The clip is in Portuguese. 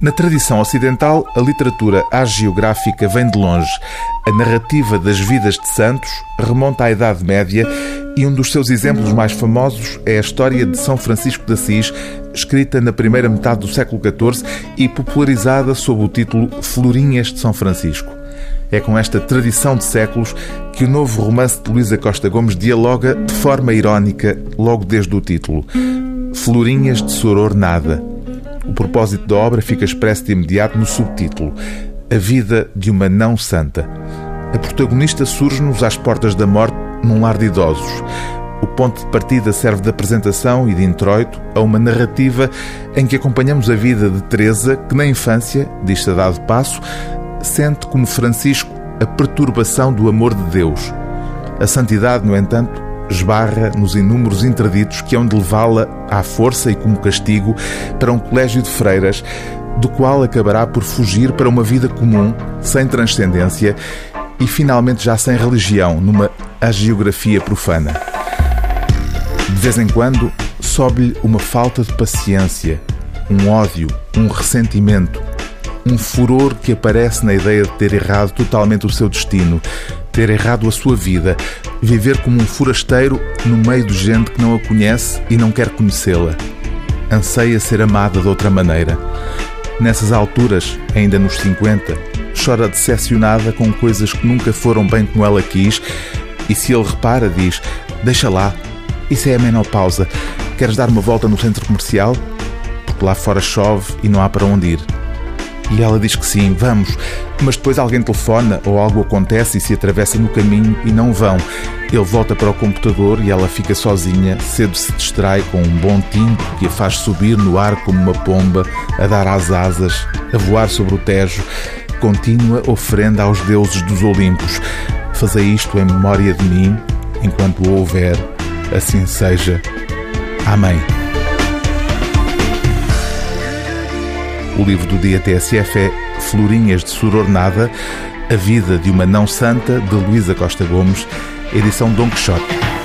Na tradição ocidental, a literatura agiográfica vem de longe. A narrativa das vidas de santos remonta à Idade Média e um dos seus exemplos mais famosos é a história de São Francisco de Assis, escrita na primeira metade do século XIV e popularizada sob o título Florinhas de São Francisco. É com esta tradição de séculos que o novo romance de Luísa Costa Gomes dialoga de forma irónica, logo desde o título. Florinhas de Soror Nada o propósito da obra fica expresso de imediato no subtítulo: A vida de uma não santa. A protagonista surge-nos às portas da morte num lar de idosos. O ponto de partida serve de apresentação e de introito a uma narrativa em que acompanhamos a vida de Teresa, que na infância, diz-se a dado passo, sente como Francisco a perturbação do amor de Deus. A santidade, no entanto, esbarra nos inúmeros interditos que hão de levá-la à força e como castigo para um colégio de freiras, do qual acabará por fugir para uma vida comum, sem transcendência e finalmente já sem religião, numa agiografia profana. De vez em quando sobe-lhe uma falta de paciência, um ódio, um ressentimento, um furor que aparece na ideia de ter errado totalmente o seu destino, ter errado a sua vida, viver como um forasteiro no meio de gente que não a conhece e não quer conhecê-la. Anseia ser amada de outra maneira. Nessas alturas, ainda nos 50, chora decepcionada com coisas que nunca foram bem como ela quis, e se ele repara, diz: Deixa lá, isso é a menopausa. Queres dar uma volta no centro comercial? Porque lá fora chove e não há para onde ir. E ela diz que sim, vamos. Mas depois alguém telefona ou algo acontece e se atravessa no caminho e não vão. Ele volta para o computador e ela fica sozinha, cedo se distrai com um bom tinto que a faz subir no ar como uma pomba, a dar as asas, a voar sobre o Tejo. Contínua oferenda aos deuses dos Olimpos. Fazei isto em memória de mim, enquanto houver, assim seja. Amém. Livro do dia TSF é Florinhas de Sorornada, A Vida de uma Não Santa, de Luísa Costa Gomes, edição Dom Quixote.